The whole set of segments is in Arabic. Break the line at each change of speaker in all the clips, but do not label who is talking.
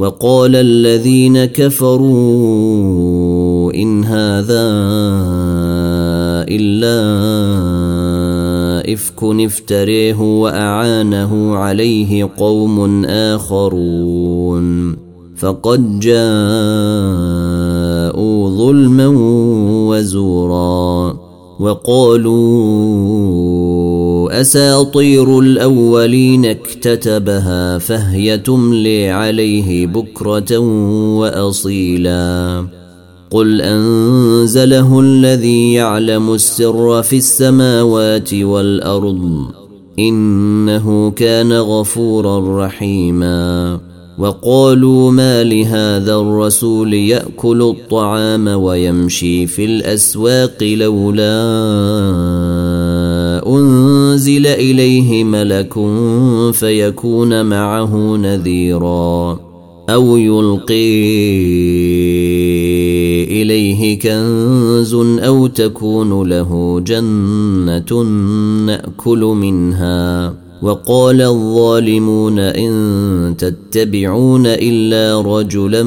وقال الذين كفروا إن هذا إلا إفك افتريه وأعانه عليه قوم آخرون. فقد جاءوا ظلما وزورا. وقالوا أساطير الأولين اكتتبها فهي تملي عليه بكرة وأصيلا. قل أنزله الذي يعلم السر في السماوات والأرض إنه كان غفورا رحيما. وقالوا ما لهذا الرسول يأكل الطعام ويمشي في الأسواق لولا أنزل إليه ملك فيكون معه نذيرا أو يلقي إليه كنز أو تكون له جنة نأكل منها وقال الظالمون إن تتبعون إلا رجلا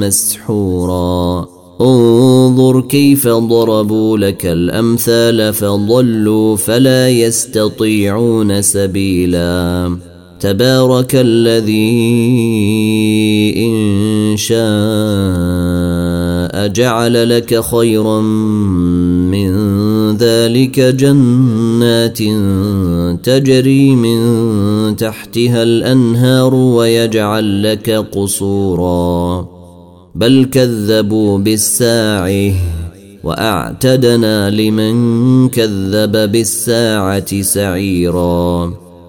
مسحورا. انظر كيف ضربوا لك الأمثال فضلوا فلا يستطيعون سبيلا. تبارك الذي إن شاء جعل لك خيرا من ذلك جنات تجري من تحتها الأنهار ويجعل لك قصورا. بل كذبوا بالساعة وأعتدنا لمن كذب بالساعة سعيرا.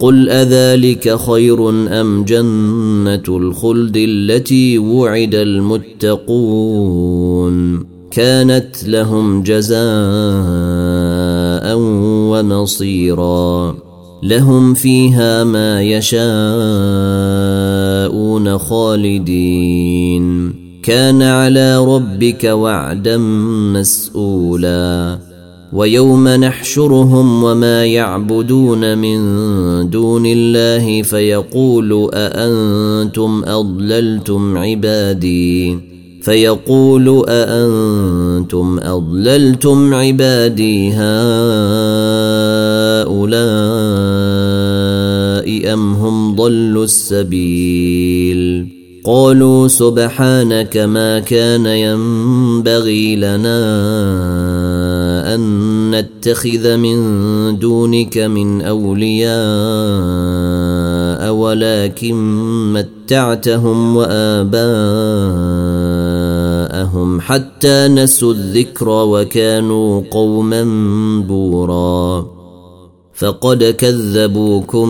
قل اذلك خير ام جنه الخلد التي وعد المتقون كانت لهم جزاء ونصيرا لهم فيها ما يشاءون خالدين كان على ربك وعدا مسؤولا ويوم نحشرهم وما يعبدون من دون الله فيقول أأنتم أضللتم عبادي؟ فيقول أأنتم أضللتم عبادي هؤلاء أم هم ضلوا السبيل؟ قالوا سبحانك ما كان ينبغي لنا نتخذ من دونك من أولياء ولكن متعتهم وآباءهم حتى نسوا الذكر وكانوا قوما بورا. فقد كذبوكم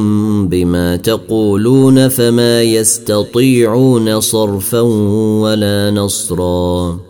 بما تقولون فما يستطيعون صرفا ولا نصرا.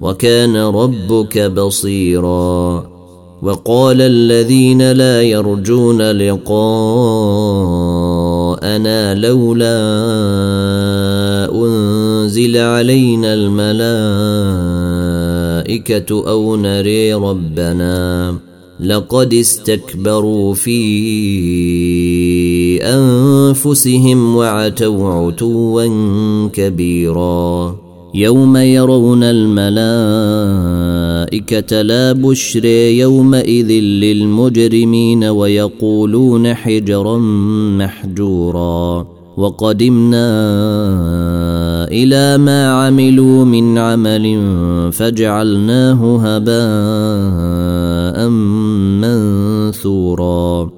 وكان ربك بصيرا. وقال الذين لا يرجون لقاءنا لولا أنزل علينا الملائكة أو نري ربنا. لقد استكبروا في أنفسهم وعتوا عتوا كبيرا. يوم يرون الملائكة لا بشر يومئذ للمجرمين ويقولون حجرا محجورا. وقدمنا إلى ما عملوا من عمل فجعلناه هباء منثورا.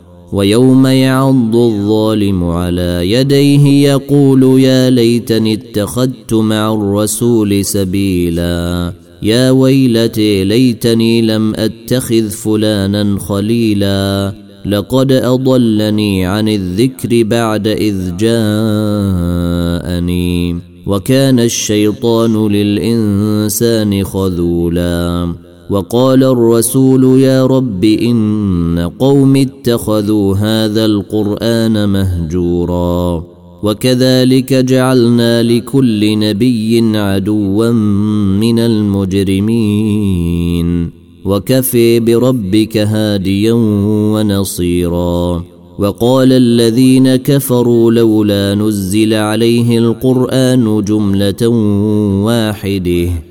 ويوم يعض الظالم على يديه يقول يا ليتني اتخذت مع الرسول سبيلا. يا ويلتي ليتني لم أتخذ فلانا خليلا. لقد أضلني عن الذكر بعد إذ جاءني. وكان الشيطان للإنسان خذولا. وقال الرسول يا رب إن قوم اتخذوا هذا القرآن مهجورا وكذلك جعلنا لكل نبي عدوا من المجرمين وكفي بربك هاديا ونصيرا وقال الذين كفروا لولا نزل عليه القرآن جملة واحدة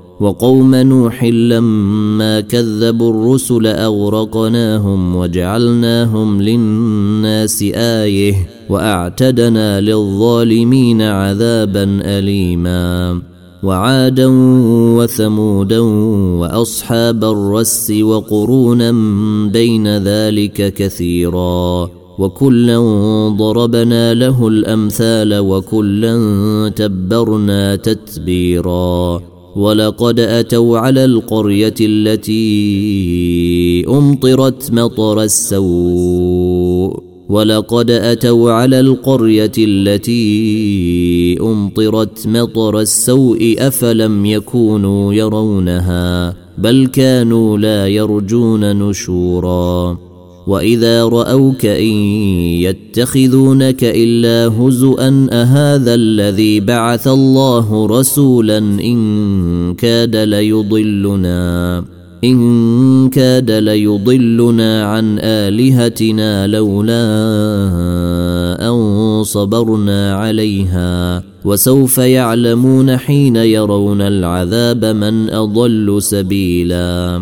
وقوم نوح لما كذبوا الرسل أغرقناهم وجعلناهم للناس آية وأعتدنا للظالمين عذابا اليما وعادا وثمودا وأصحاب الرس وقرونا بين ذلك كثيرا وكلا ضربنا له الأمثال وكلا تبرنا تتبيرا ولقد أتوا على القرية التي أمطرت مطر السوء. ولقد أتوا على القرية التي أمطرت مطر السوء. أفلم يكونوا يرونها؟ بل كانوا لا يرجون نشورا. واذا راوك ان يتخذونك الا هزءا اهذا الذي بعث الله رسولا ان كاد ليضلنا ان كاد ليضلنا عن الهتنا لولا ان صبرنا عليها. وسوف يعلمون حين يرون العذاب من اضل سبيلا.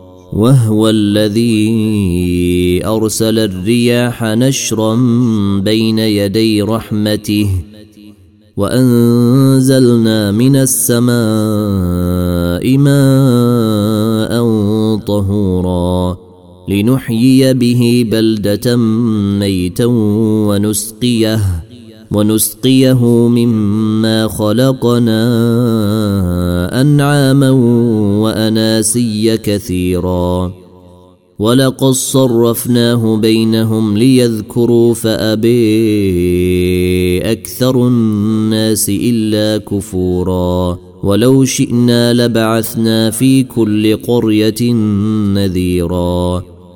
وهو الذي أرسل الرياح نشرا بين يدي رحمته وأنزلنا من السماء ماء طهورا لنحيي به بلدة ميتا ونسقيه. ونسقيه مما خلقنا أنعاما وأناسيا كثيرا. ولقد صرفناه بينهم ليذكروا فأبي أكثر الناس إلا كفورا. ولو شئنا لبعثنا في كل قرية نذيرا.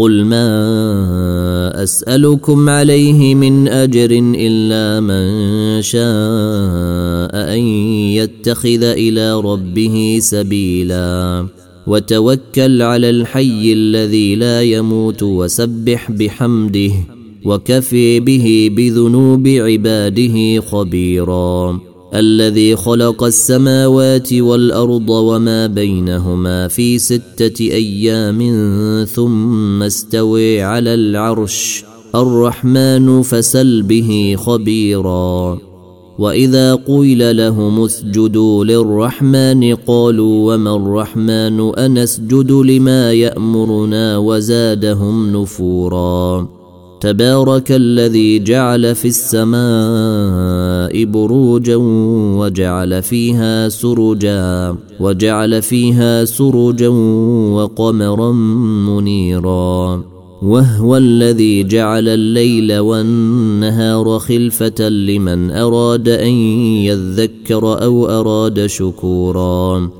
قل ما أسألكم عليه من أجر إلا من شاء أن يتخذ إلى ربه سبيلا. وتوكل على الحي الذي لا يموت وسبح بحمده وكفي به بذنوب عباده خبيرا. الذي خلق السماوات والأرض وما بينهما في ستة أيام ثم استوي على العرش. الرحمن فسل به خبيرا. وإذا قيل لهم اسجدوا للرحمن قالوا وما الرحمن؟ أنسجد لما يأمرنا وزادهم نفورا. تبارك الذي جعل في السماء بروجا وجعل فيها سرجا وجعل فيها سرجا وقمرا منيرا. وهو الذي جعل الليل والنهار خلفة لمن أراد أن يذكر أو أراد شكورا.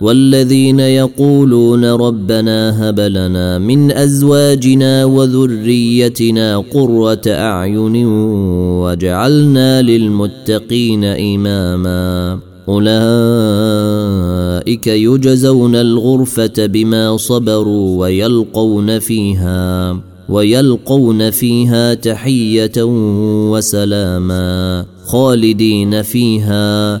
والذين يقولون ربنا هب لنا من أزواجنا وذريتنا قرة أعين واجعلنا للمتقين إماما أولئك يجزون الغرفة بما صبروا ويلقون فيها ويلقون فيها تحية وسلاما خالدين فيها